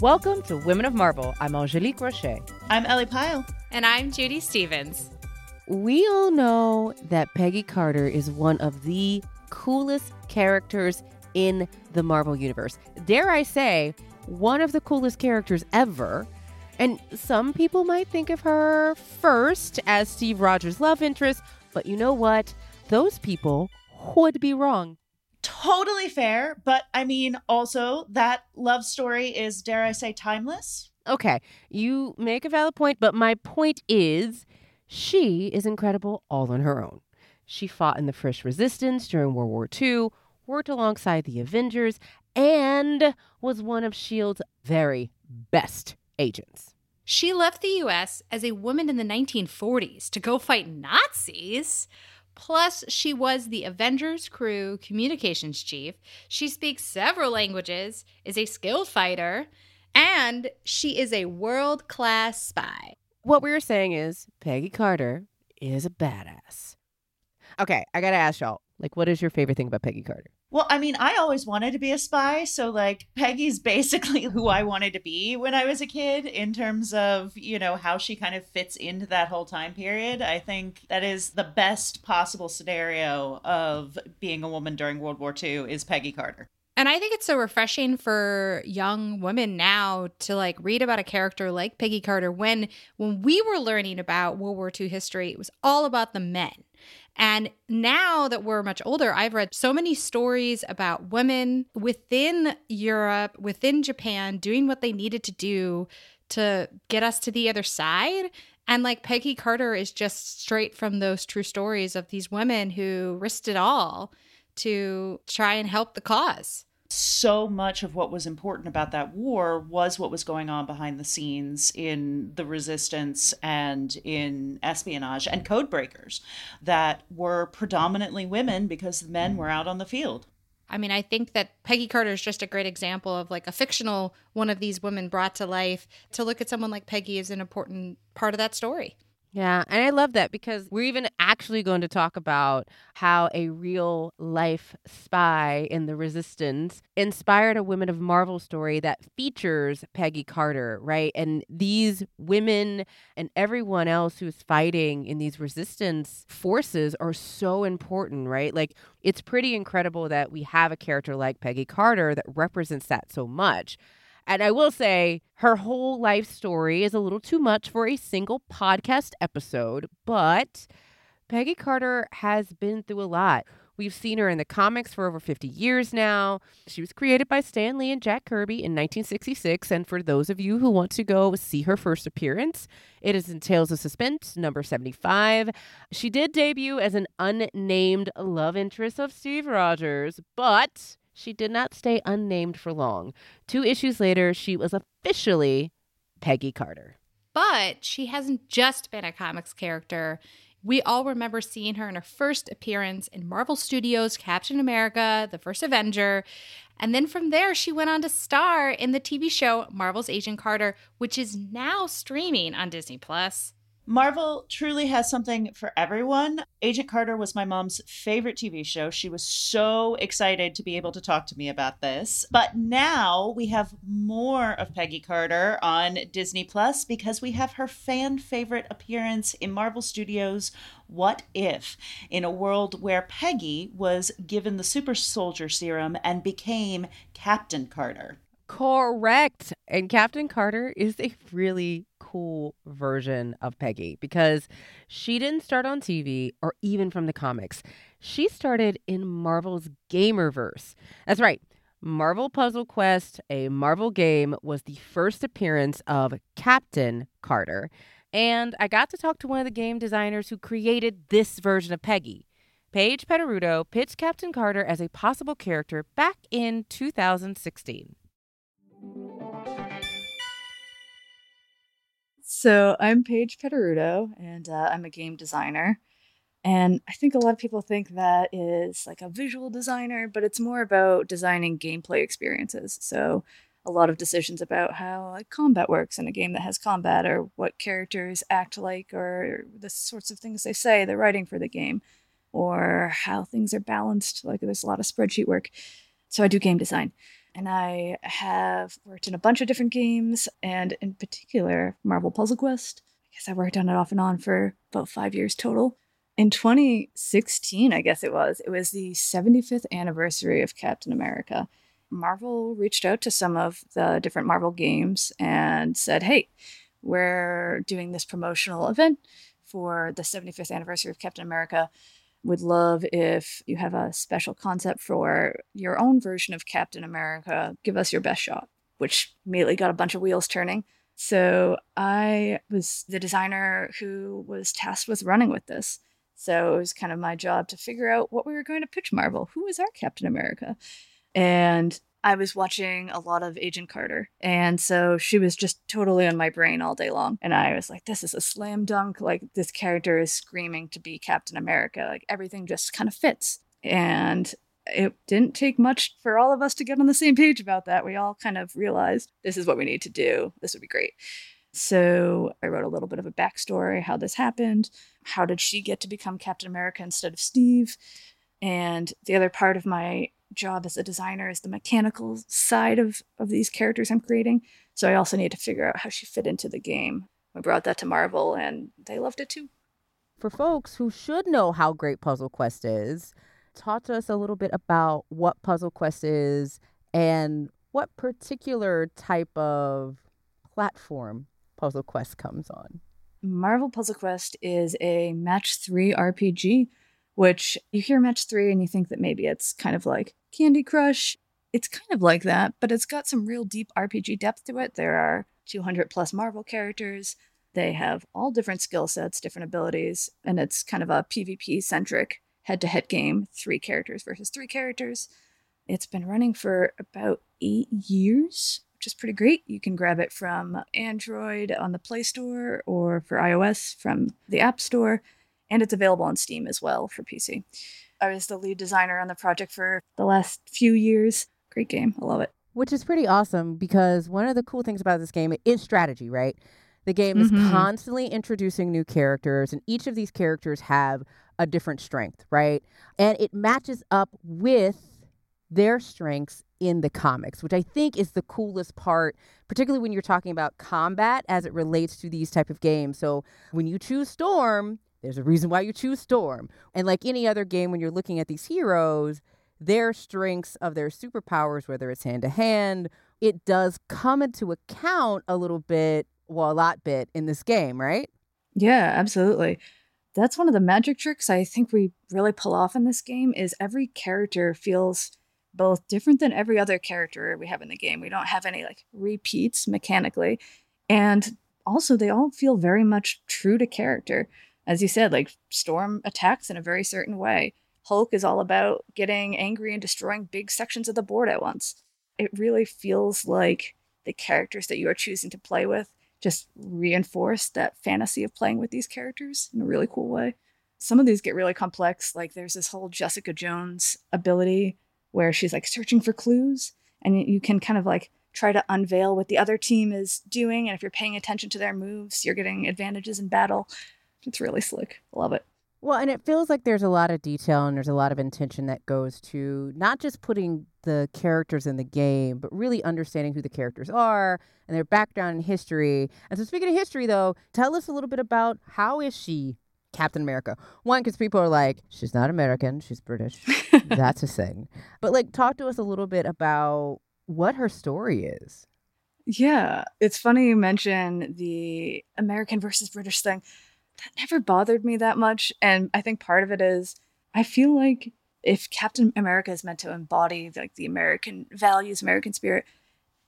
Welcome to Women of Marvel. I'm Angelique Rocher. I'm Ellie Pyle. And I'm Judy Stevens. We all know that Peggy Carter is one of the coolest characters in the Marvel Universe. Dare I say, one of the coolest characters ever. And some people might think of her first as Steve Rogers' love interest, but you know what? Those people would be wrong totally fair, but I mean, also that love story is, dare I say, timeless. Okay, you make a valid point, but my point is she is incredible all on her own. She fought in the French Resistance during World War II, worked alongside the Avengers, and was one of S.H.I.E.L.D.'s very best agents. She left the US as a woman in the 1940s to go fight Nazis. Plus, she was the Avengers crew communications chief. She speaks several languages, is a skilled fighter, and she is a world class spy. What we were saying is Peggy Carter is a badass. Okay, I gotta ask y'all, like, what is your favorite thing about Peggy Carter? Well, I mean, I always wanted to be a spy. So, like, Peggy's basically who I wanted to be when I was a kid in terms of, you know, how she kind of fits into that whole time period. I think that is the best possible scenario of being a woman during World War II is Peggy Carter. And I think it's so refreshing for young women now to like read about a character like Peggy Carter when when we were learning about World War II history, it was all about the men. And now that we're much older, I've read so many stories about women within Europe, within Japan, doing what they needed to do to get us to the other side. And like Peggy Carter is just straight from those true stories of these women who risked it all to try and help the cause so much of what was important about that war was what was going on behind the scenes in the resistance and in espionage and code breakers that were predominantly women because the men were out on the field. I mean, I think that Peggy Carter is just a great example of like a fictional one of these women brought to life. To look at someone like Peggy is an important part of that story. Yeah, and I love that because we're even actually going to talk about how a real life spy in the resistance inspired a Women of Marvel story that features Peggy Carter, right? And these women and everyone else who's fighting in these resistance forces are so important, right? Like it's pretty incredible that we have a character like Peggy Carter that represents that so much. And I will say her whole life story is a little too much for a single podcast episode, but Peggy Carter has been through a lot. We've seen her in the comics for over 50 years now. She was created by Stan Lee and Jack Kirby in 1966. And for those of you who want to go see her first appearance, it is in Tales of Suspense, number 75. She did debut as an unnamed love interest of Steve Rogers, but she did not stay unnamed for long. Two issues later, she was officially Peggy Carter. But she hasn't just been a comics character. We all remember seeing her in her first appearance in Marvel Studios' Captain America, The First Avenger. And then from there, she went on to star in the TV show Marvel's Agent Carter, which is now streaming on Disney Plus. Marvel truly has something for everyone. Agent Carter was my mom's favorite TV show. She was so excited to be able to talk to me about this. But now we have more of Peggy Carter on Disney Plus because we have her fan favorite appearance in Marvel Studios' What If, in a world where Peggy was given the super soldier serum and became Captain Carter. Correct. And Captain Carter is a really cool version of Peggy because she didn't start on TV or even from the comics. She started in Marvel's Gamerverse. That's right. Marvel Puzzle Quest, a Marvel game, was the first appearance of Captain Carter. And I got to talk to one of the game designers who created this version of Peggy. Paige Pettoruto pitched Captain Carter as a possible character back in 2016. So I'm Paige Pettoruto, and uh, I'm a game designer. And I think a lot of people think that is like a visual designer, but it's more about designing gameplay experiences. So a lot of decisions about how like combat works in a game that has combat, or what characters act like, or the sorts of things they say, the writing for the game, or how things are balanced. Like there's a lot of spreadsheet work. So I do game design. And I have worked in a bunch of different games, and in particular, Marvel Puzzle Quest. I guess I worked on it off and on for about five years total. In 2016, I guess it was, it was the 75th anniversary of Captain America. Marvel reached out to some of the different Marvel games and said, hey, we're doing this promotional event for the 75th anniversary of Captain America. Would love if you have a special concept for your own version of Captain America. Give us your best shot, which immediately got a bunch of wheels turning. So I was the designer who was tasked with running with this. So it was kind of my job to figure out what we were going to pitch Marvel. Who is our Captain America? And I was watching a lot of Agent Carter. And so she was just totally on my brain all day long. And I was like, this is a slam dunk. Like, this character is screaming to be Captain America. Like, everything just kind of fits. And it didn't take much for all of us to get on the same page about that. We all kind of realized this is what we need to do. This would be great. So I wrote a little bit of a backstory how this happened. How did she get to become Captain America instead of Steve? And the other part of my job as a designer is the mechanical side of, of these characters I'm creating. So I also need to figure out how she fit into the game. We brought that to Marvel and they loved it too. For folks who should know how great Puzzle Quest is, talk to us a little bit about what Puzzle Quest is and what particular type of platform Puzzle Quest comes on. Marvel Puzzle Quest is a match three RPG which you hear match three and you think that maybe it's kind of like Candy Crush. It's kind of like that, but it's got some real deep RPG depth to it. There are 200 plus Marvel characters. They have all different skill sets, different abilities, and it's kind of a PvP centric head to head game three characters versus three characters. It's been running for about eight years, which is pretty great. You can grab it from Android on the Play Store or for iOS from the App Store and it's available on Steam as well for PC. I was the lead designer on the project for the last few years. Great game. I love it. Which is pretty awesome because one of the cool things about this game is strategy, right? The game mm-hmm. is constantly introducing new characters, and each of these characters have a different strength, right? And it matches up with their strengths in the comics, which I think is the coolest part, particularly when you're talking about combat as it relates to these type of games. So when you choose Storm, there's a reason why you choose Storm. And like any other game, when you're looking at these heroes, their strengths of their superpowers, whether it's hand to hand, it does come into account a little bit, well, a lot bit in this game, right? Yeah, absolutely. That's one of the magic tricks I think we really pull off in this game is every character feels both different than every other character we have in the game. We don't have any like repeats mechanically. And also they all feel very much true to character as you said, like Storm attacks in a very certain way. Hulk is all about getting angry and destroying big sections of the board at once. It really feels like the characters that you are choosing to play with just reinforce that fantasy of playing with these characters in a really cool way. Some of these get really complex. Like there's this whole Jessica Jones ability where she's like searching for clues and you can kind of like try to unveil what the other team is doing. And if you're paying attention to their moves, you're getting advantages in battle. It's really slick. Love it. Well, and it feels like there's a lot of detail and there's a lot of intention that goes to not just putting the characters in the game, but really understanding who the characters are and their background and history. And so, speaking of history, though, tell us a little bit about how is she Captain America? One, because people are like, she's not American, she's British. That's a thing. But like, talk to us a little bit about what her story is. Yeah, it's funny you mention the American versus British thing that never bothered me that much. And I think part of it is I feel like if Captain America is meant to embody like the American values, American spirit,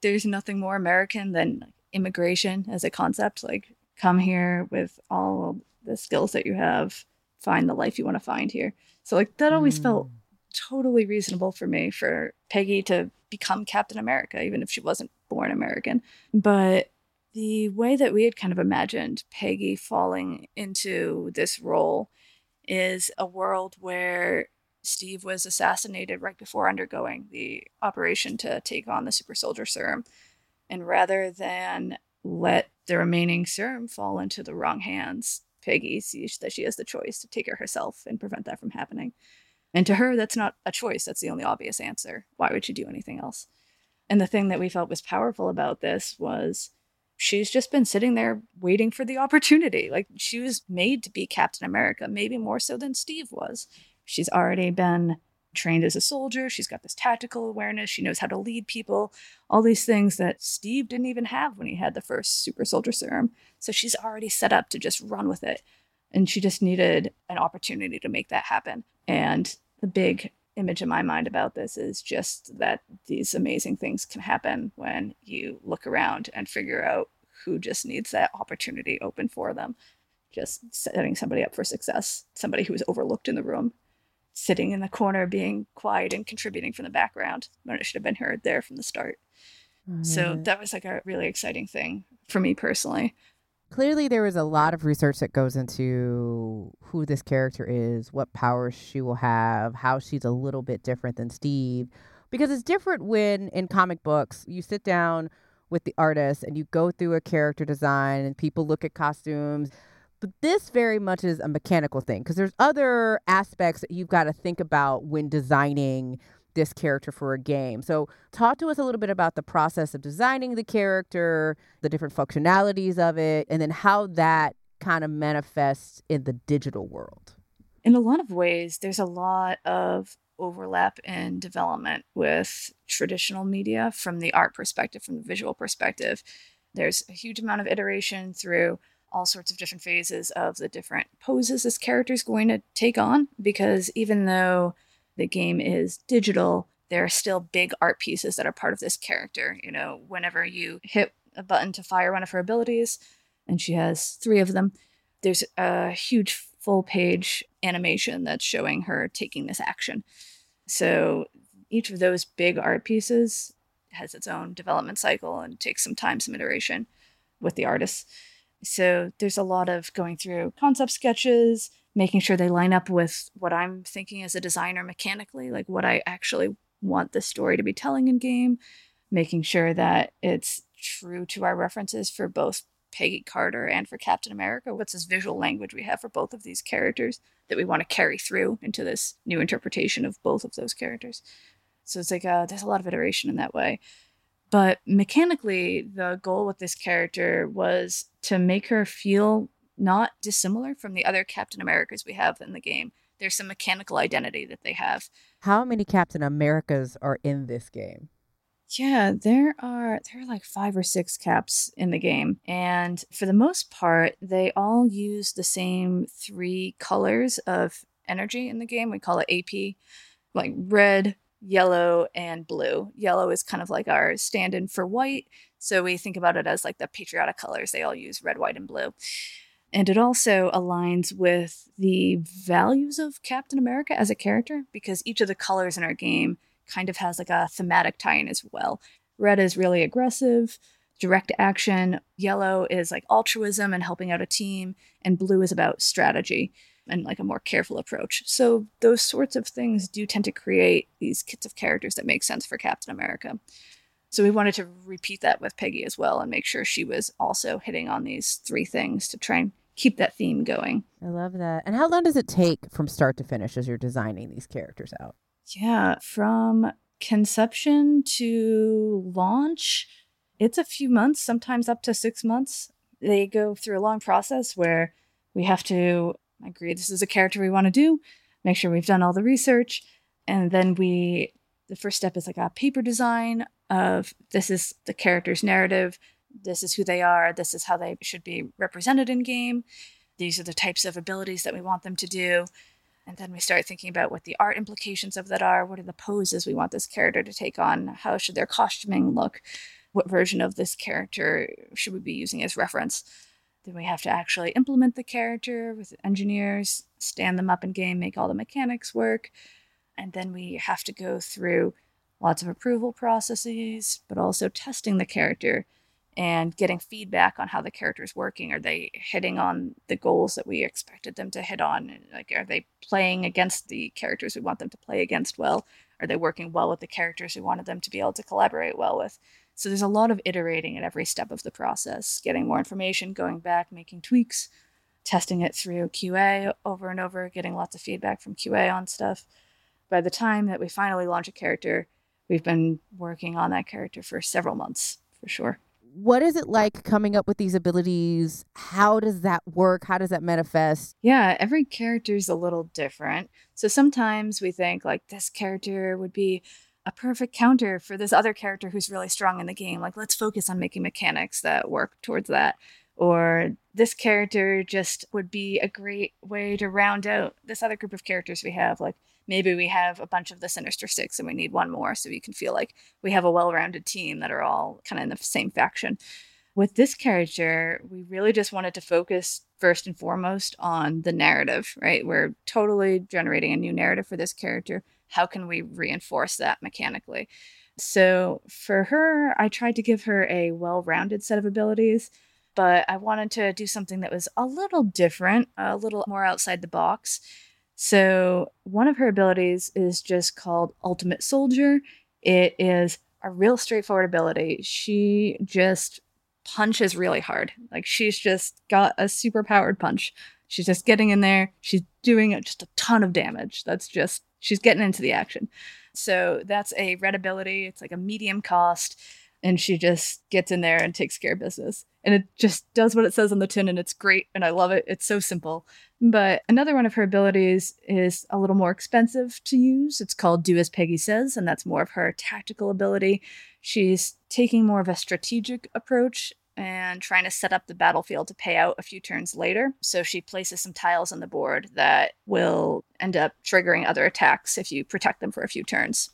there's nothing more American than immigration as a concept. Like, come here with all the skills that you have, find the life you want to find here. So, like, that always mm. felt totally reasonable for me for Peggy to become Captain America, even if she wasn't born American. But the way that we had kind of imagined Peggy falling into this role is a world where Steve was assassinated right before undergoing the operation to take on the super soldier serum. And rather than let the remaining serum fall into the wrong hands, Peggy sees that she has the choice to take it herself and prevent that from happening. And to her, that's not a choice. That's the only obvious answer. Why would she do anything else? And the thing that we felt was powerful about this was she's just been sitting there waiting for the opportunity. Like she was made to be Captain America, maybe more so than Steve was. She's already been trained as a soldier. She's got this tactical awareness. She knows how to lead people, all these things that Steve didn't even have when he had the first super soldier serum. So she's already set up to just run with it. And she just needed an opportunity to make that happen. And the big image in my mind about this is just that these amazing things can happen when you look around and figure out who just needs that opportunity open for them. Just setting somebody up for success, somebody who was overlooked in the room sitting in the corner being quiet and contributing from the background when it should have been heard there from the start. Mm-hmm. So that was like a really exciting thing for me personally. Clearly, there is a lot of research that goes into who this character is, what powers she will have, how she's a little bit different than Steve. Because it's different when in comic books you sit down with the artist and you go through a character design and people look at costumes but this very much is a mechanical thing because there's other aspects that you've got to think about when designing this character for a game. So, talk to us a little bit about the process of designing the character, the different functionalities of it, and then how that kind of manifests in the digital world. In a lot of ways, there's a lot of overlap in development with traditional media from the art perspective, from the visual perspective. There's a huge amount of iteration through all sorts of different phases of the different poses this character is going to take on because even though the game is digital there are still big art pieces that are part of this character you know whenever you hit a button to fire one of her abilities and she has three of them there's a huge full page animation that's showing her taking this action. So each of those big art pieces has its own development cycle and takes some time some iteration with the artists. So there's a lot of going through concept sketches, making sure they line up with what I'm thinking as a designer mechanically, like what I actually want the story to be telling in game, making sure that it's true to our references for both Peggy Carter and for Captain America. What's this visual language we have for both of these characters that we want to carry through into this new interpretation of both of those characters? So it's like uh, there's a lot of iteration in that way. But mechanically, the goal with this character was to make her feel not dissimilar from the other Captain Americas we have in the game. There's some mechanical identity that they have. How many Captain Americas are in this game? Yeah, there are there are like five or six caps in the game, and for the most part, they all use the same three colors of energy in the game. We call it AP, like red, yellow and blue. Yellow is kind of like our stand in for white. So we think about it as like the patriotic colors. They all use red, white, and blue. And it also aligns with the values of Captain America as a character because each of the colors in our game kind of has like a thematic tie in as well. Red is really aggressive, direct action. Yellow is like altruism and helping out a team. And blue is about strategy and like a more careful approach. So those sorts of things do tend to create these kits of characters that make sense for Captain America. So we wanted to repeat that with Peggy as well and make sure she was also hitting on these three things to try and keep that theme going. I love that. And how long does it take from start to finish as you're designing these characters out? Yeah, from conception to launch, it's a few months, sometimes up to 6 months. They go through a long process where we have to agree this is a character we want to do, make sure we've done all the research. And then we, the first step is like a paper design of this is the character's narrative, this is who they are, this is how they should be represented in game, these are the types of abilities that we want them to do. And then we start thinking about what the art implications of that are. What are the poses we want this character to take on? How should their costuming look? What version of this character should we be using as reference? Then we have to actually implement the character with engineers, stand them up in game, make all the mechanics work. And then we have to go through lots of approval processes, but also testing the character and getting feedback on how the character is working. Are they hitting on the goals that we expected them to hit on? Like, are they playing against the characters we want them to play against well? Are they working well with the characters we wanted them to be able to collaborate well with? So there's a lot of iterating at every step of the process, getting more information, going back, making tweaks, testing it through QA over and over, getting lots of feedback from QA on stuff. By the time that we finally launch a character, we've been working on that character for several months for sure. What is it like coming up with these abilities? How does that work? How does that manifest? Yeah, every character is a little different. So sometimes we think like this character would be a perfect counter for this other character who's really strong in the game. Like, let's focus on making mechanics that work towards that. Or this character just would be a great way to round out this other group of characters we have. Like, maybe we have a bunch of the Sinister Six and we need one more so you can feel like we have a well rounded team that are all kind of in the same faction. With this character, we really just wanted to focus first and foremost on the narrative, right? We're totally generating a new narrative for this character how can we reinforce that mechanically? So for her, I tried to give her a well rounded set of abilities, but I wanted to do something that was a little different, a little more outside the box. So one of her abilities is just called Ultimate Soldier. It is a real straightforward ability. She just punches really hard. Like she's just got a super powered punch. She's just getting in there. She's doing just a ton of damage. That's just she's getting into the action. So that's a red ability. It's like a medium cost. And she just gets in there and takes care of business. And it just does what it says on the tin, and it's great. And I love it. It's so simple. But another one of her abilities is a little more expensive to use. It's called Do As Peggy Says, and that's more of her tactical ability. She's taking more of a strategic approach and trying to set up the battlefield to pay out a few turns later. So she places some tiles on the board that will end up triggering other attacks if you protect them for a few turns.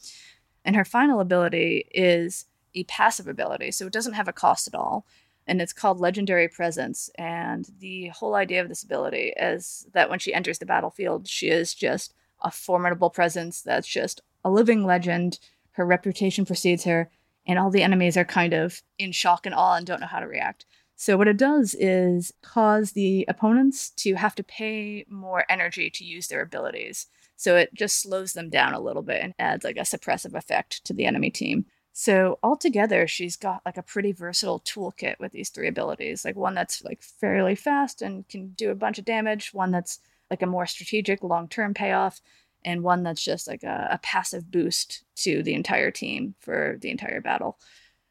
And her final ability is a passive ability, so it doesn't have a cost at all. And it's called Legendary Presence. And the whole idea of this ability is that when she enters the battlefield, she is just a formidable presence that's just a living legend. Her reputation precedes her, and all the enemies are kind of in shock and awe and don't know how to react. So, what it does is cause the opponents to have to pay more energy to use their abilities. So, it just slows them down a little bit and adds like a suppressive effect to the enemy team. So, altogether, she's got like a pretty versatile toolkit with these three abilities like one that's like fairly fast and can do a bunch of damage, one that's like a more strategic long term payoff, and one that's just like a, a passive boost to the entire team for the entire battle.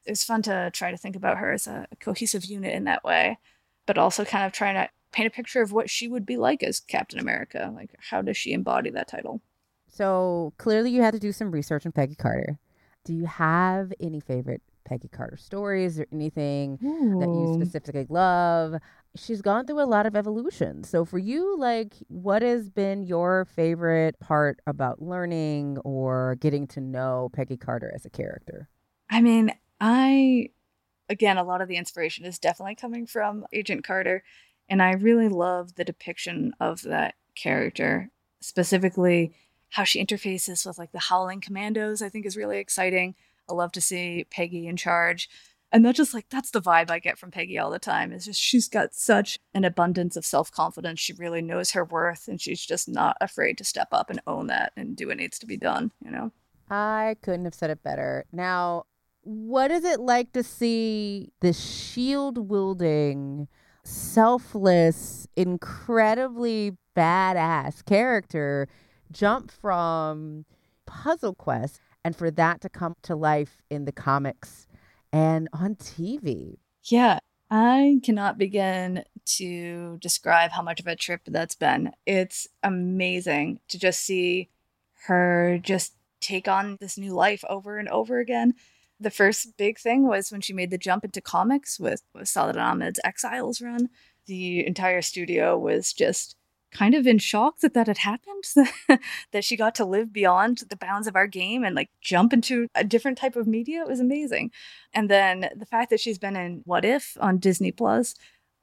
It's fun to try to think about her as a, a cohesive unit in that way, but also kind of trying to paint a picture of what she would be like as Captain America. Like, how does she embody that title? So clearly, you had to do some research on Peggy Carter. Do you have any favorite Peggy Carter stories or anything Ooh. that you specifically love? she's gone through a lot of evolution. So for you, like what has been your favorite part about learning or getting to know Peggy Carter as a character? I mean, I again, a lot of the inspiration is definitely coming from Agent Carter, and I really love the depiction of that character, specifically how she interfaces with like the Howling Commandos. I think is really exciting. I love to see Peggy in charge and that's just like that's the vibe I get from Peggy all the time. Is just she's got such an abundance of self confidence. She really knows her worth, and she's just not afraid to step up and own that and do what needs to be done. You know. I couldn't have said it better. Now, what is it like to see the shield wielding, selfless, incredibly badass character jump from Puzzle Quest and for that to come to life in the comics? and on TV. Yeah, I cannot begin to describe how much of a trip that's been. It's amazing to just see her just take on this new life over and over again. The first big thing was when she made the jump into comics with, with Saladin Ahmed's Exiles run. The entire studio was just kind of in shock that that had happened that she got to live beyond the bounds of our game and like jump into a different type of media it was amazing. And then the fact that she's been in what if on disney plus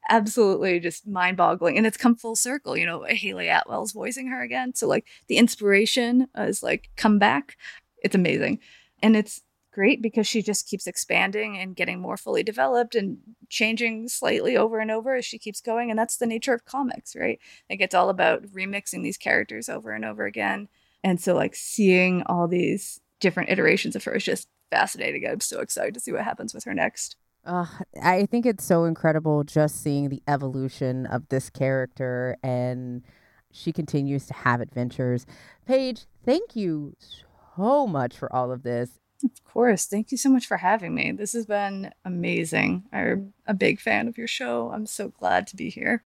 absolutely just mind-boggling. And it's come full circle you know hayley atwell's voicing her again. So like the inspiration is like come back. It's amazing. And it's great because she just keeps expanding and getting more fully developed and changing slightly over and over as she keeps going. And that's the nature of comics, right? Like it's all about remixing these characters over and over again. And so, like, seeing all these different iterations of her is just fascinating. I'm so excited to see what happens with her next. Uh, I think it's so incredible just seeing the evolution of this character and she continues to have adventures. Paige, thank you so much for all of this. Of course. Thank you so much for having me. This has been amazing. I'm a big fan of your show. I'm so glad to be here.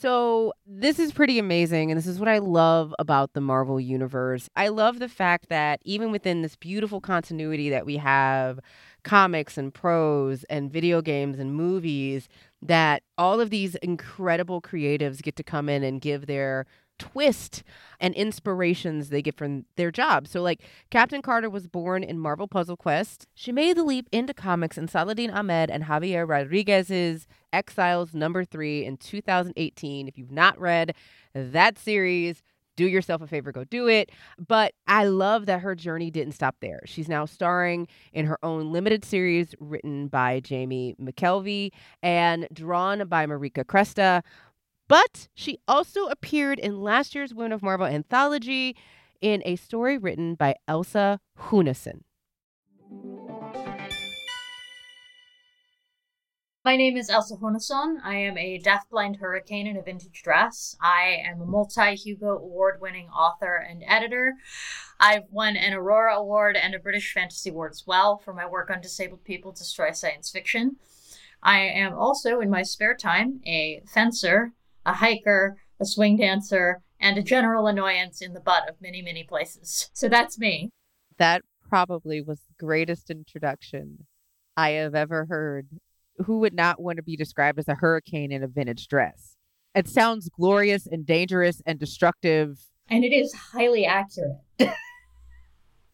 So, this is pretty amazing. And this is what I love about the Marvel Universe. I love the fact that even within this beautiful continuity that we have comics and prose and video games and movies, that all of these incredible creatives get to come in and give their twist and inspirations they get from their job. So, like, Captain Carter was born in Marvel Puzzle Quest. She made the leap into comics in Saladin Ahmed and Javier Rodriguez's Exiles number three in 2018. If you've not read that series, do yourself a favor, go do it. But I love that her journey didn't stop there. She's now starring in her own limited series written by Jamie McKelvie and drawn by Marika Cresta. But she also appeared in last year's Women of Marvel anthology in a story written by Elsa Sjunneson. My name is Elsa Sjunneson. I am a deafblind hurricane in a vintage dress. I am a multi Hugo Award winning author and editor. I've won an Aurora Award and a British Fantasy Award as well for my work on disabled people destroy science fiction. I am also, in my spare time, a fencer, a hiker, a swing dancer, and a general annoyance in the butt of many, many places. So that's me. That probably was the greatest introduction I have ever heard. Who would not want to be described as a hurricane in a vintage dress? It sounds glorious and dangerous and destructive. And it is highly accurate.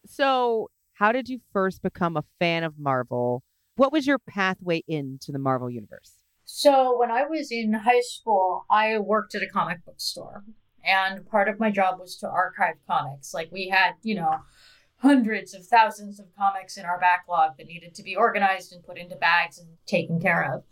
so, how did you first become a fan of Marvel? What was your pathway into the Marvel universe? So, when I was in high school, I worked at a comic book store. And part of my job was to archive comics. Like, we had, you know, hundreds of thousands of comics in our backlog that needed to be organized and put into bags and taken care of.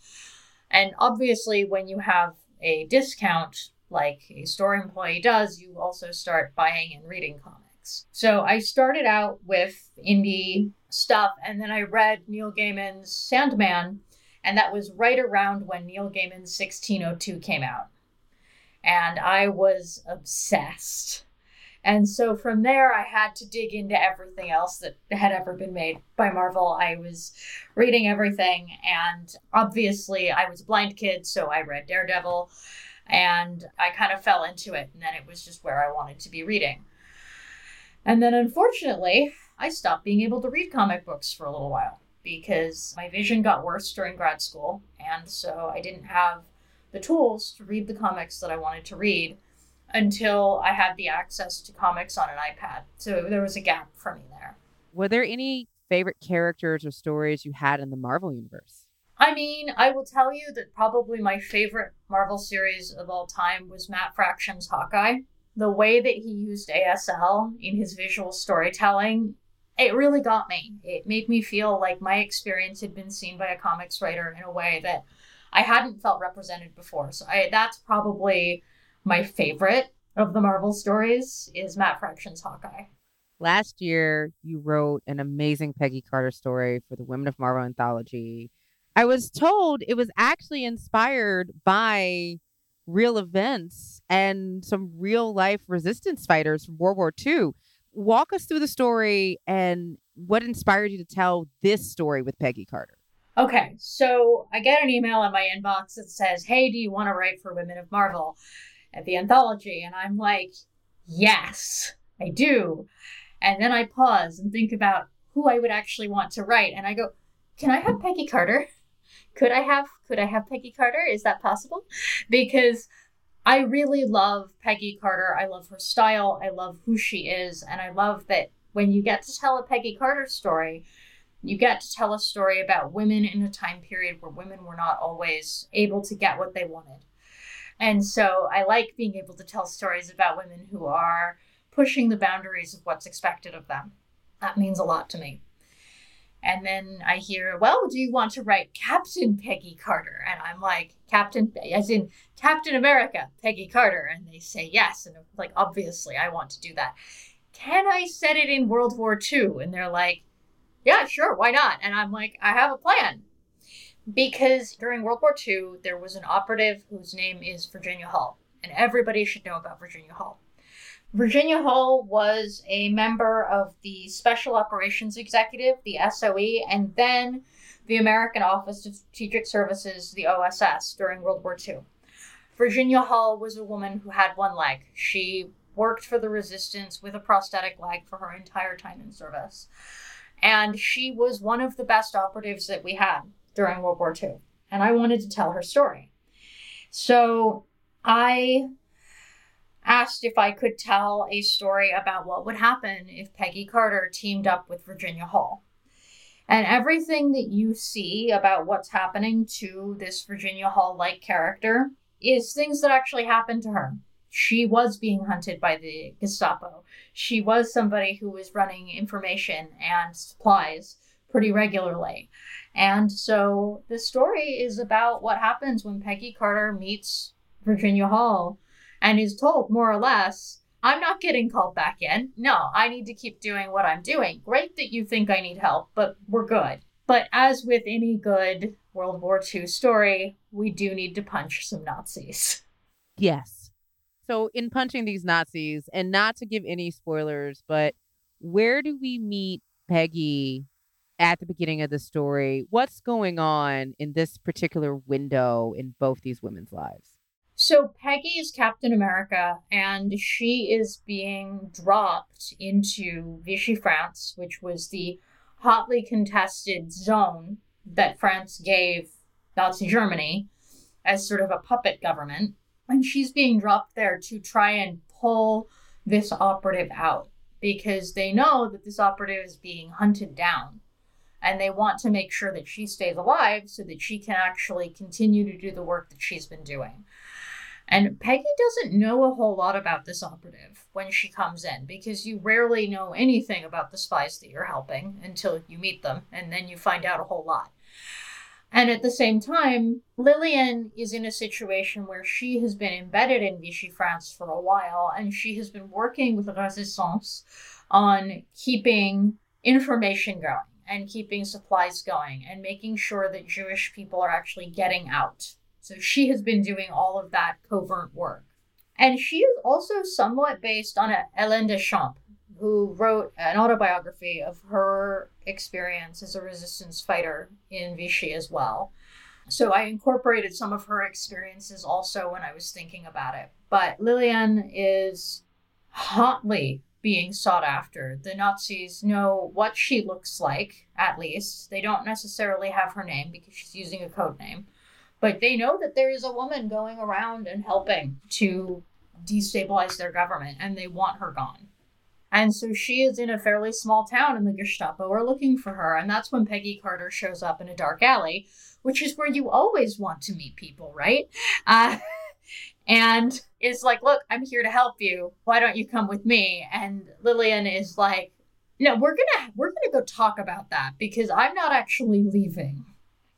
And obviously, when you have a discount like a store employee does, you also start buying and reading comics. So I started out with indie stuff, and then I read Neil Gaiman's Sandman and that was right around when Neil Gaiman's 1602 came out. And I was obsessed. And so from there, I had to dig into everything else that had ever been made by Marvel. I was reading everything, and obviously, I was a blind kid, so I read Daredevil, and I kind of fell into it. And then it was just where I wanted to be reading. And then, unfortunately, I stopped being able to read comic books for a little while because my vision got worse during grad school. And so I didn't have the tools to read the comics that I wanted to read until I had the access to comics on an iPad. So there was a gap for me there. Were there any favorite characters or stories you had in the Marvel universe? I mean, I will tell you that probably my favorite Marvel series of all time was Matt Fraction's Hawkeye. The way that he used ASL in his visual storytelling it really got me. It made me feel like my experience had been seen by a comics writer in a way that I hadn't felt represented before. So I, that's probably my favorite of the Marvel stories is Matt Fraction's Hawkeye. Last year, you wrote an amazing Peggy Carter story for the Women of Marvel anthology. I was told it was actually inspired by real events and some real life resistance fighters from World War II walk us through the story and what inspired you to tell this story with Peggy Carter. Okay, so I get an email in my inbox that says, Hey, do you want to write for Women of Marvel at the anthology? And I'm like, Yes, I do. And then I pause and think about who I would actually want to write. And I go, Can I have Peggy Carter? Could I have could I have Peggy Carter? Is that possible? Because I really love Peggy Carter. I love her style. I love who she is. And I love that when you get to tell a Peggy Carter story, you get to tell a story about women in a time period where women were not always able to get what they wanted. And so I like being able to tell stories about women who are pushing the boundaries of what's expected of them. That means a lot to me. And then I hear, well, do you want to write Captain Peggy Carter? And I'm like, Captain, as in Captain America, Peggy Carter. And they say yes. And I'm like, obviously, I want to do that. Can I set it in World War II? And they're like, yeah, sure, why not? And I'm like, I have a plan. Because during World War II, there was an operative whose name is Virginia Hall. and everybody should know about Virginia Hall. Virginia Hall was a member of the Special Operations Executive, the SOE, and then the American Office of Strategic Services, the OSS, during World War II. Virginia Hall was a woman who had one leg. She worked for the resistance with a prosthetic leg for her entire time in service. And she was one of the best operatives that we had during World War II. And I wanted to tell her story. So I asked if I could tell a story about what would happen if Peggy Carter teamed up with Virginia Hall. And everything that you see about what's happening to this Virginia Hall like character is things that actually happened to her. She was being hunted by the Gestapo. She was somebody who was running information and supplies pretty regularly. And so the story is about what happens when Peggy Carter meets Virginia Hall and is told more or less, I'm not getting called back in. No, I need to keep doing what I'm doing. Great that you think I need help, but we're good. But as with any good World War II story, we do need to punch some Nazis. Yes. So, in punching these Nazis, and not to give any spoilers, but where do we meet Peggy at the beginning of the story? What's going on in this particular window in both these women's lives? So Peggy is Captain America, and she is being dropped into Vichy France, which was the hotly contested zone that France gave Nazi Germany as sort of a puppet government. And she's being dropped there to try and pull this operative out because they know that this operative is being hunted down. And they want to make sure that she stays alive so that she can actually continue to do the work that she's been doing. And Peggy doesn't know a whole lot about this operative when she comes in because you rarely know anything about the spies that you're helping until you meet them and then you find out a whole lot. And at the same time, Lillian is in a situation where she has been embedded in Vichy France for a while and she has been working with Resistance on keeping information going and keeping supplies going and making sure that Jewish people are actually getting out so she has been doing all of that covert work. And she is also somewhat based on Hélène Deschamps, who wrote an autobiography of her experience as a resistance fighter in Vichy as well. So I incorporated some of her experiences also when I was thinking about it. But Lillian is hotly being sought after. The Nazis know what she looks like, at least. They don't necessarily have her name because she's using a code name. But they know that there is a woman going around and helping to destabilize their government, and they want her gone. And so she is in a fairly small town, and the Gestapo are looking for her. And that's when Peggy Carter shows up in a dark alley, which is where you always want to meet people, right? Uh, and is like, Look, I'm here to help you. Why don't you come with me? And Lillian is like, No, we're gonna we're gonna go talk about that because I'm not actually leaving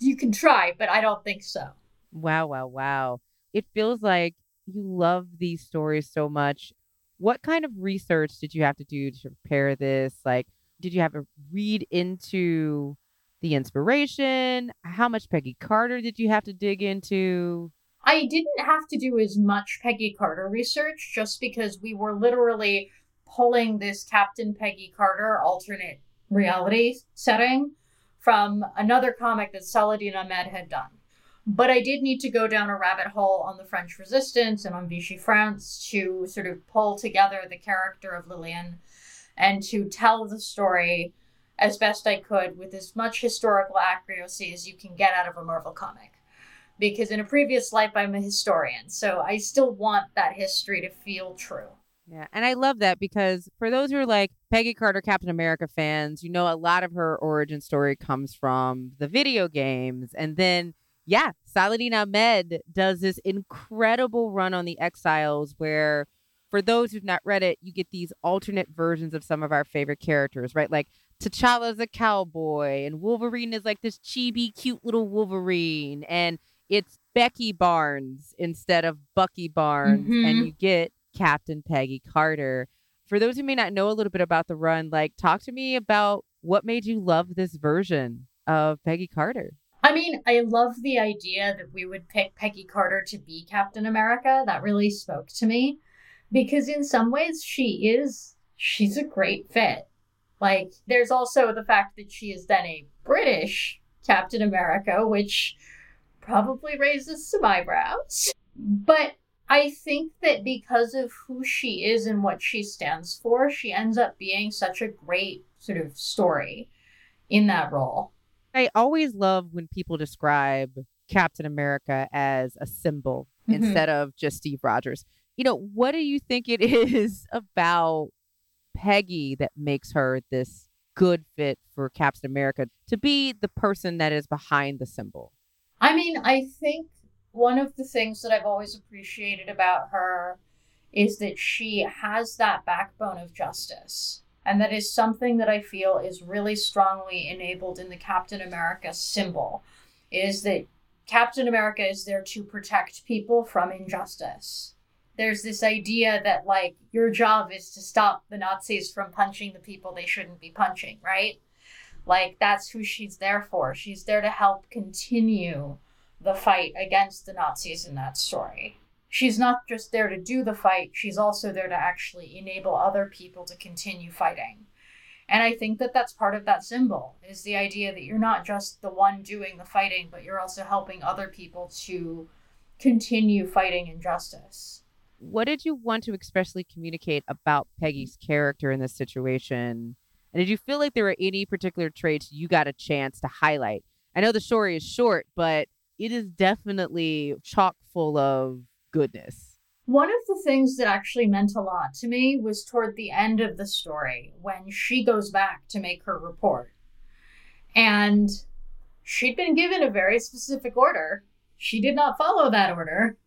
you can try, but I don't think so. Wow, wow, wow. It feels like you love these stories so much. What kind of research did you have to do to prepare this? Like, did you have to read into the inspiration? How much Peggy Carter did you have to dig into? I didn't have to do as much Peggy Carter research just because we were literally pulling this Captain Peggy Carter alternate reality setting from another comic that Saladin Ahmed had done. But I did need to go down a rabbit hole on the French resistance and on Vichy France to sort of pull together the character of Lillian and to tell the story as best I could with as much historical accuracy as you can get out of a Marvel comic. Because in a previous life, I'm a historian, so I still want that history to feel true. Yeah, and I love that because for those who are like Peggy Carter Captain America fans, you know a lot of her origin story comes from the video games. And then yeah, Saladin Ahmed does this incredible run on the Exiles where for those who've not read it, you get these alternate versions of some of our favorite characters, right? Like T'Challa's a cowboy and Wolverine is like this chibi cute little Wolverine and it's Becky Barnes instead of Bucky Barnes mm-hmm. and you get Captain Peggy Carter. For those who may not know a little bit about the run, like talk to me about what made you love this version of Peggy Carter. I mean, I love the idea that we would pick Peggy Carter to be Captain America. That really spoke to me because in some ways she is she's a great fit. Like there's also the fact that she is then a British Captain America, which probably raises some eyebrows. But I think that because of who she is and what she stands for, she ends up being such a great sort of story in that role. I always love when people describe Captain America as a symbol Mhm. instead of just Steve Rogers. You know, what do you think it is about Peggy that makes her this good fit for Captain America to be the person that is behind the symbol? I mean, I think one of the things that I've always appreciated about her is that she has that backbone of justice. And that is something that I feel is really strongly enabled in the Captain America symbol is that Captain America is there to protect people from injustice. There's this idea that like your job is to stop the Nazis from punching the people they shouldn't be punching, right? Like that's who she's there for. She's there to help continue the fight against the Nazis in that story. She's not just there to do the fight, she's also there to actually enable other people to continue fighting. And I think that that's part of that symbol is the idea that you're not just the one doing the fighting, but you're also helping other people to continue fighting injustice. What did you want to expressly communicate about Peggy's character in this situation? And did you feel like there were any particular traits you got a chance to highlight? I know the story is short, but it is definitely chock full of goodness. One of the things that actually meant a lot to me was toward the end of the story when she goes back to make her report. And she'd been given a very specific order. She did not follow that order.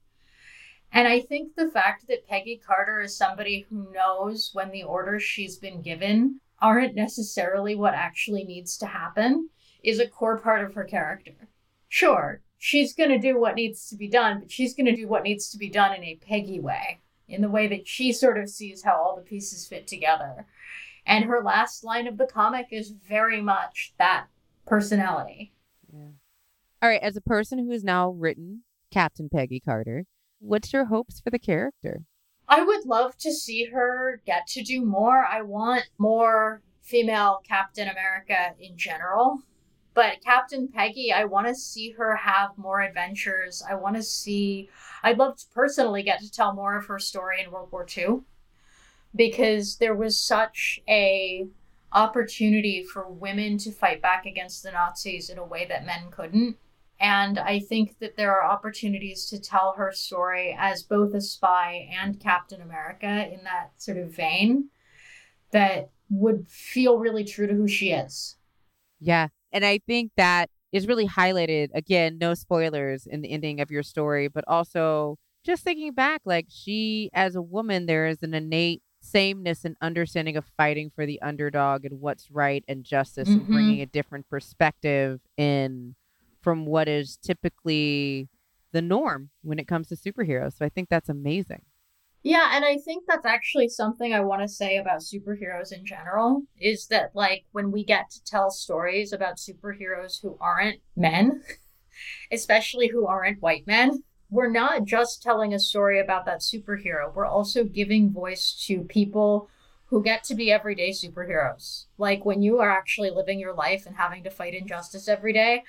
And I think the fact that Peggy Carter is somebody who knows when the orders she's been given aren't necessarily what actually needs to happen is a core part of her character. Sure, she's going to do what needs to be done, but she's going to do what needs to be done in a Peggy way, in the way that she sort of sees how all the pieces fit together. And her last line of the comic is very much that personality. All right, as a person who has now written Captain Peggy Carter, what's your hopes for the character? I would love to see her get to do more. I want more female Captain America in general. But Captain Peggy, I want to see her have more adventures. I want to see, I'd love to personally get to tell more of her story in World War II because there was such a opportunity for women to fight back against the Nazis in a way that men couldn't. And I think that there are opportunities to tell her story as both a spy and Captain America in that sort of vein that would feel really true to who she is. Yeah. And I think that is really highlighted again, no spoilers in the ending of your story, but also just thinking back, like she, as a woman, there is an innate sameness and understanding of fighting for the underdog and what's right and justice and Mhm. bringing a different perspective in from what is typically the norm when it comes to superheroes. So I think that's amazing. Yeah, and I think that's actually something I want to say about superheroes in general is that, like, when we get to tell stories about superheroes who aren't men, especially who aren't white men, we're not just telling a story about that superhero. We're also giving voice to people who get to be everyday superheroes. Like, when you are actually living your life and having to fight injustice every day,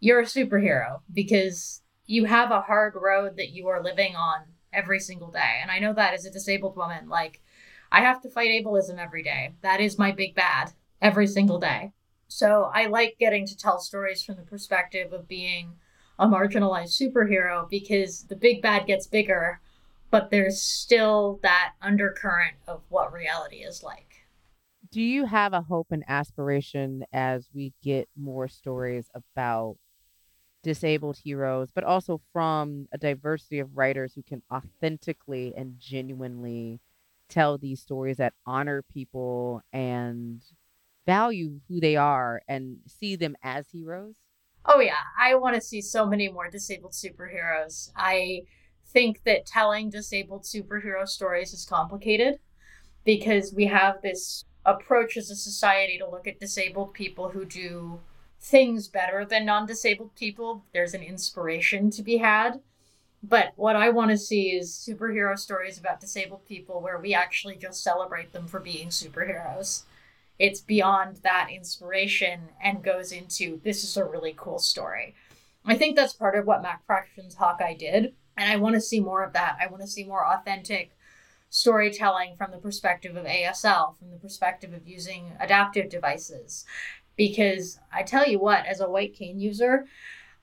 you're a superhero because you have a hard road that you are living on every single day. And I know that as a disabled woman, like I have to fight ableism every day. That is my big bad every single day. So I like getting to tell stories from the perspective of being a marginalized superhero because the big bad gets bigger, but there's still that undercurrent of what reality is like. Do you have a hope and aspiration as we get more stories about disabled heroes, but also from a diversity of writers who can authentically and genuinely tell these stories that honor people and value who they are and see them as heroes? Oh yeah, I want to see so many more disabled superheroes. I think that telling disabled superhero stories is complicated because we have this approach as a society to look at disabled people who do things better than non disabled people. There's an inspiration to be had. But what I want to see is superhero stories about disabled people where we actually just celebrate them for being superheroes. It's beyond that inspiration and goes into this is a really cool story. I think that's part of what Matt Fraction's Hawkeye did. And I want to see more of that. I want to see more authentic storytelling from the perspective of ASL, from the perspective of using adaptive devices. Because I tell you what, as a white cane user,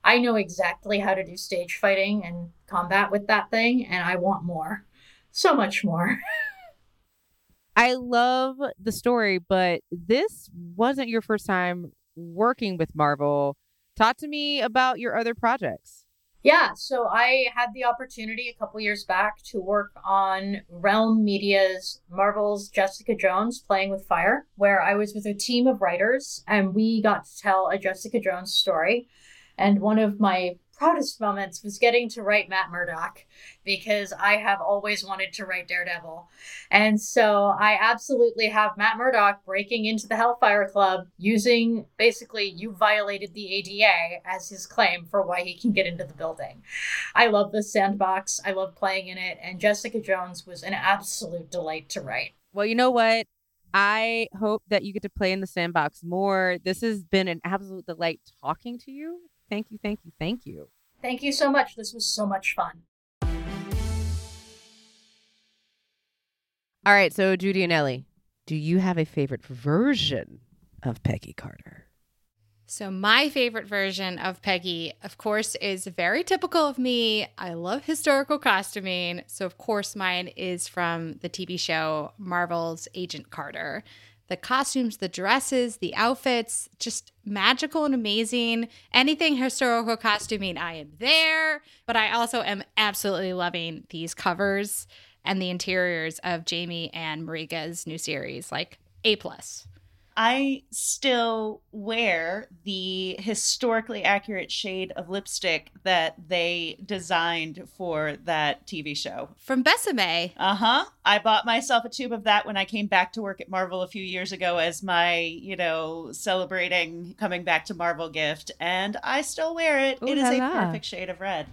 I know exactly how to do stage fighting and combat with that thing, and I want more. So much more. I love the story, but this wasn't your first time working with Marvel. Talk to me about your other projects. Yeah, so I had the opportunity a couple years back to work on Realm Media's Marvel's Jessica Jones Playing with Fire, where I was with a team of writers and we got to tell a Jessica Jones story. And one of my proudest moments was getting to write Matt Murdock because I have always wanted to write Daredevil. And so I absolutely have Matt Murdock breaking into the Hellfire Club using basically you violated the ADA as his claim for why he can get into the building. I love the sandbox. I love playing in it. And Jessica Jones was an absolute delight to write. Well, you know what? I hope that you get to play in the sandbox more. This has been an absolute delight talking to you. Thank you, thank you, thank you. Thank you so much. This was so much fun. All right, so Judy and Ellie, do you have a favorite version of Peggy Carter? So, my favorite version of Peggy, of course, is very typical of me. I love historical costuming. So, of course, mine is from the TV show Marvel's Agent Carter the costumes, the dresses, the outfits, just magical and amazing. Anything historical costuming, I am there. But I also am absolutely loving these covers and the interiors of Jamie and Marika's new series, like A plus. I still wear the historically accurate shade of lipstick that they designed for that TV show. From Besame. Uh huh. I bought myself a tube of that when I came back to work at Marvel a few years ago as my, you know, celebrating coming back to Marvel gift. And I still wear it. Ooh it is a la. perfect shade of red.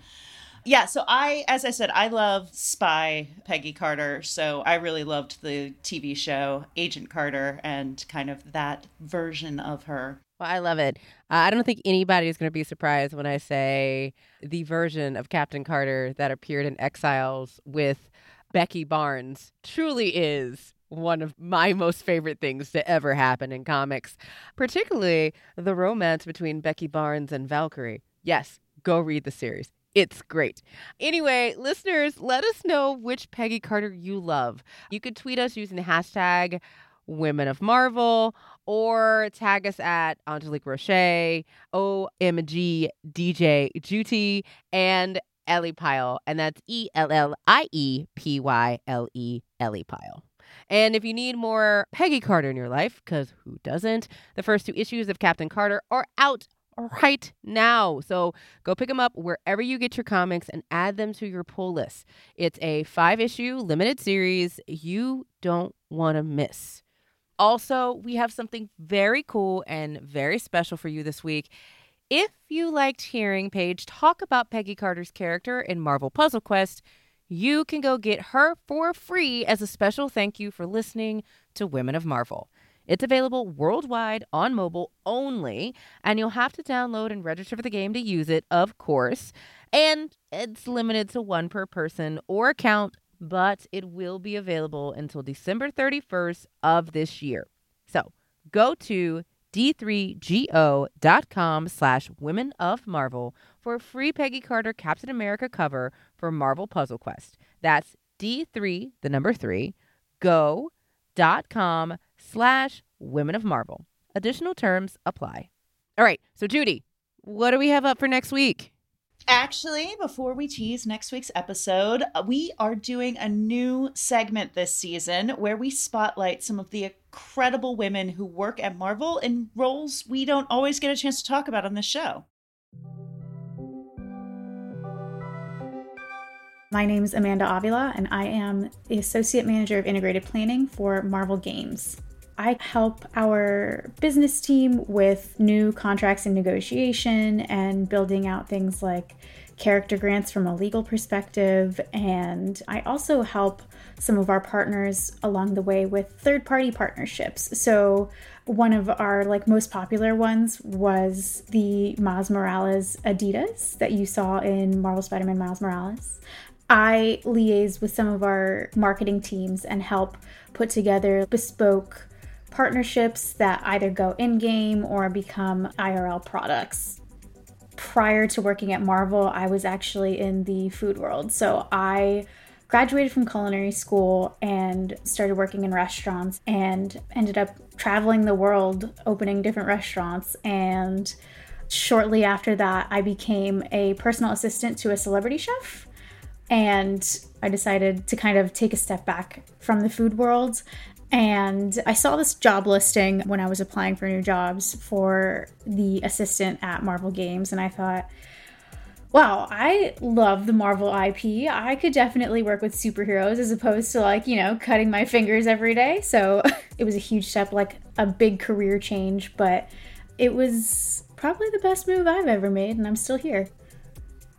Yeah, so I, as I said, I love Spy Peggy Carter. So I really loved the TV show Agent Carter and kind of that version of her. Well, I love it. Uh, I don't think anybody is going to be surprised when I say the version of Captain Carter that appeared in Exiles with Becky Barnes truly is one of my most favorite things to ever happen in comics, particularly the romance between Becky Barnes and Valkyrie. Yes, go read the series. It's great. Anyway, listeners, let us know which Peggy Carter you love. You could tweet us using the hashtag Women of Marvel or tag us at Angelique Roche, OMG DJ Juti, and Ellie Pyle. And that's E L L I E P Y L E Ellie Pyle. And if you need more Peggy Carter in your life, because who doesn't, the first two issues of Captain Carter are out right now. So go pick them up wherever you get your comics and add them to your pull list. It's a five issue limited series you don't want to miss. Also, we have something very cool and very special for you this week. If you liked hearing Paige talk about Peggy Carter's character in Marvel Puzzle Quest, you can go get her for free as a special thank you for listening to Women of Marvel. It's available worldwide on mobile only, and you'll have to download and register for the game to use it, of course. And it's limited to one per person or account, but it will be available until December 31st of this year. So go to d3go.com slash women of Marvel for a free Peggy Carter Captain America cover for Marvel Puzzle Quest. That's D3, the number three, go.com slash women of Marvel. Additional terms apply. All right, so Judy, what do we have up for next week? Actually, before we tease next week's episode, uh, we are doing a new segment this season where we spotlight some of the incredible women who work at Marvel in roles we don't always get a chance to talk about on this show. My name is Amanda Avila, and I am the Associate Manager of Integrated Planning for Marvel Games. I help our business team with new contracts and negotiation and building out things like character grants from a legal perspective. And I also help some of our partners along the way with third party partnerships. So, one of our like most popular ones was the Miles Morales Adidas that you saw in Marvel Spider-Man Miles Morales. I liaise with some of our marketing teams and help put together bespoke partnerships that either go in game or become IRL products. Prior to working at Marvel, I was actually in the food world. So I graduated from culinary school and started working in restaurants and ended up traveling the world opening different restaurants and shortly after that I became a personal assistant to a celebrity chef and I decided to kind of take a step back from the food world. And I saw this job listing when I was applying for new jobs for the assistant at Marvel Games. And I thought, wow, I love the Marvel IP. I could definitely work with superheroes as opposed to like, you know, cutting my fingers every day. So it was a huge step, like a big career change, but it was probably the best move I've ever made. And I'm still here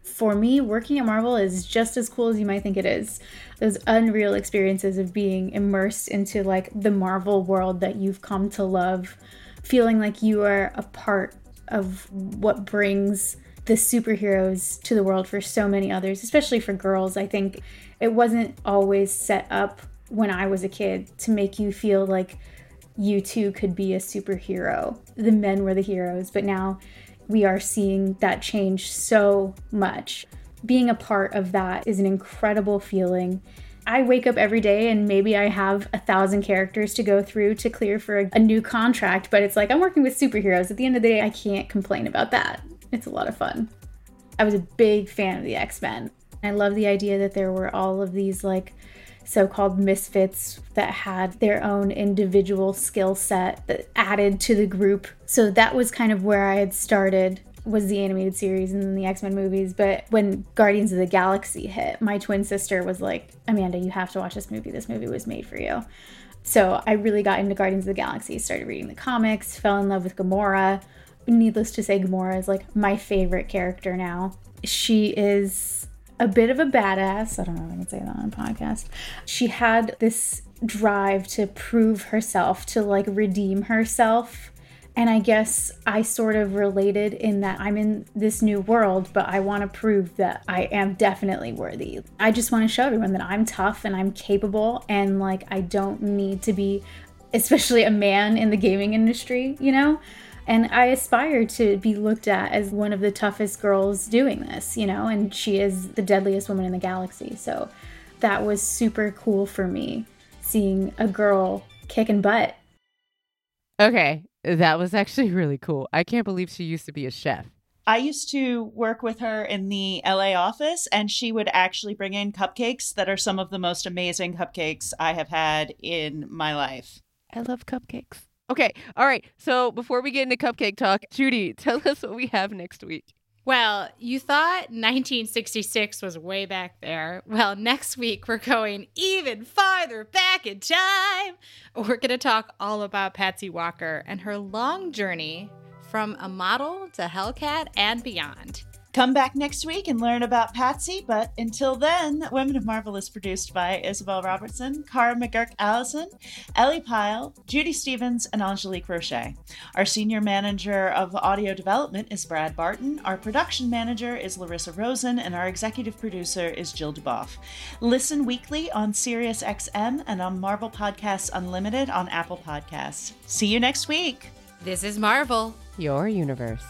for me, working at Marvel is just as cool as you might think it is. Those unreal experiences of being immersed into like the Marvel world that you've come to love, feeling like you are a part of what brings the superheroes to the world for so many others, especially for girls. I think it wasn't always set up when I was a kid to make you feel like you too could be a superhero. The men were the heroes, but now we are seeing that change so much. Being a part of that is an incredible feeling. I wake up every day and maybe I have a thousand characters to go through to clear for a, new contract, but it's like I'm working with superheroes. At the end of the day, I can't complain about that. It's a lot of fun. I was a big fan of the X Men. I love the idea that there were all of these like so called misfits that had their own individual skill set that added to the group. So that was kind of where I had started was the animated series and the X-Men movies, but when Guardians of the Galaxy hit, my twin sister was like, "Amanda, you have to watch this movie. This movie was made for you." So I really got into Guardians of the Galaxy, started reading the comics, fell in love with Gamora. Needless to say, Gamora is like my favorite character now. She is a bit of a badass. I don't know if I can say that on a podcast. She had this drive to prove herself, to like redeem herself. And I guess I sort of related in that I'm in this new world, but I want to prove that I am definitely worthy. I just want to show everyone that I'm tough and I'm capable and like I don't need to be, especially a man in the gaming industry, you know? And I aspire to be looked at as one of the toughest girls doing this, you know, and she is the deadliest woman in the galaxy. So that was super cool for me seeing a girl kicking butt. Okay, that was actually really cool. I can't believe she used to be a chef. I used to work with her in the LA office, and she would actually bring in cupcakes that are some of the most amazing cupcakes I have had in my life. I love cupcakes. Okay. All right. So before we get into cupcake talk, Judy, tell us what we have next week. Well, you thought 1966 was way back there. Well, next week we're going even farther back in time. We're going to talk all about Patsy Walker and her long journey from a model to Hellcat and beyond. Come back next week and learn about Patsy. But until then, Women of Marvel is produced by Isabel Robertson, Cara McGurk Allison, Ellie Pyle, Judy Stevens, and Angelique Roche. Our senior manager of audio development is Brad Barton. Our production manager is Larissa Rosen, and our executive producer is Jill Duboff. Listen weekly on SiriusXM and on Marvel Podcasts Unlimited on Apple Podcasts. See you next week. This is Marvel, your universe.